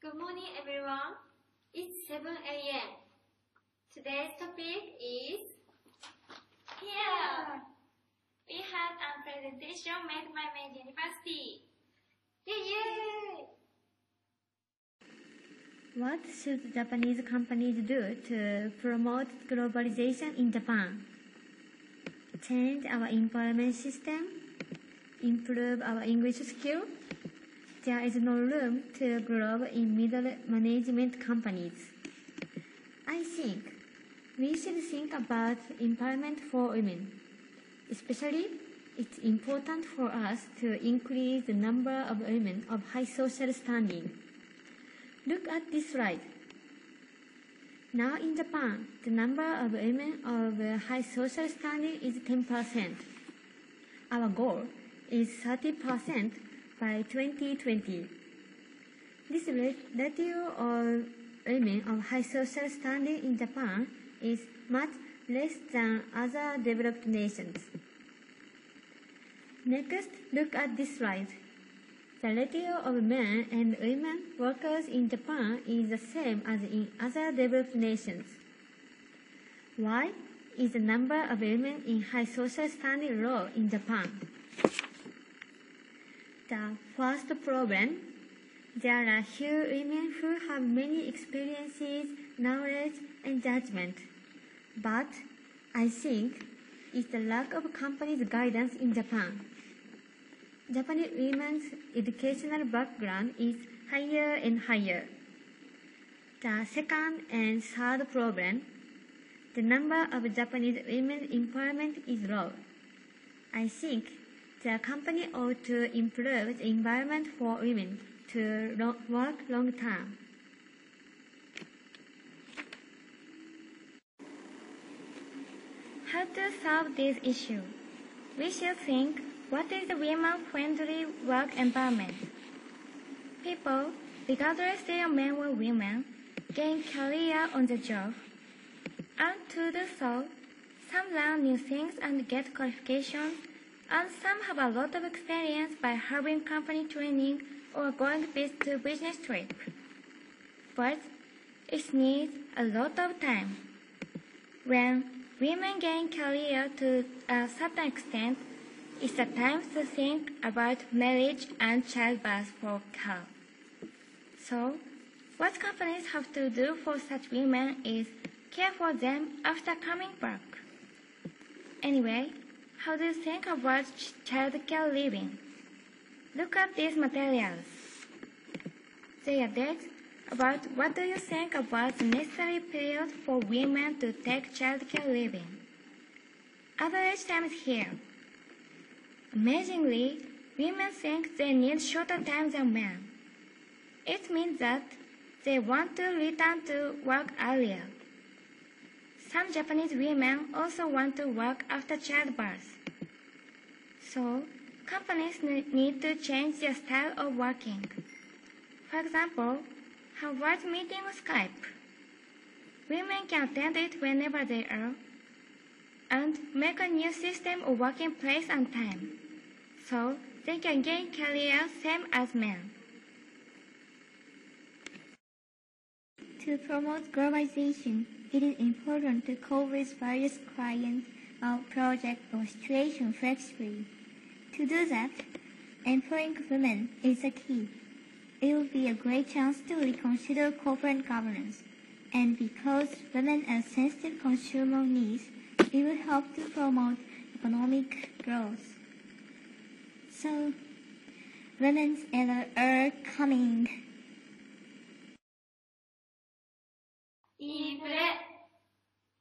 Good morning, everyone. It's 7 a.m. Today's topic is here. We had a presentation made by my university. Yay! What should Japanese companies do to promote globalization in Japan? Change our employment system? Improve our English skill? There is no room to grow in middle management companies. I think we should think about empowerment for women. Especially, it's important for us to increase the number of women of high social standing. Look at this slide. Now in Japan, the number of women of high social standing is 10%. Our goal is 30% by 2020. This ratio of women of high social standing in Japan is much less than other developed nations. Next, look at this slide. The ratio of men and women workers in Japan is the same as in other developed nations. Why is the number of women in high social standing low in Japan? The first problem, there are few women who have many experiences, knowledge, and judgment. But I think it's the lack of companies' guidance in Japan. Japanese women's educational background is higher and higher. The second and third problem, the number of Japanese women employment is low. I think the company ought to improve the environment for women to lo work long term. How to solve this issue? We should think what is the women-friendly work environment? People, regardless they are men or women, gain career on the job. And to do so, some learn new things and get qualifications, and some have a lot of experience by having company training or going to business trip. But it needs a lot of time. When women gain career to a certain extent, it's the time to think about marriage and childbirth for her. So, what companies have to do for such women is care for them after coming back. Anyway, how do you think about childcare leaving? Look at these materials. They are text about what do you think about the necessary period for women to take childcare leaving. Average time is here. Amazingly, women think they need shorter time than men. It means that they want to return to work earlier. Some Japanese women also want to work after childbirth. So, companies need to change their style of working. For example, have work meeting Skype. Women can attend it whenever they are, and make a new system of working place and time, so they can gain career same as men. To promote globalization, it is important to with various clients or uh, project or situation flexibly. To do that, employing women is the key. It will be a great chance to reconsider corporate governance, and because women are sensitive consumer needs, it will help to promote economic growth. So, women's are coming.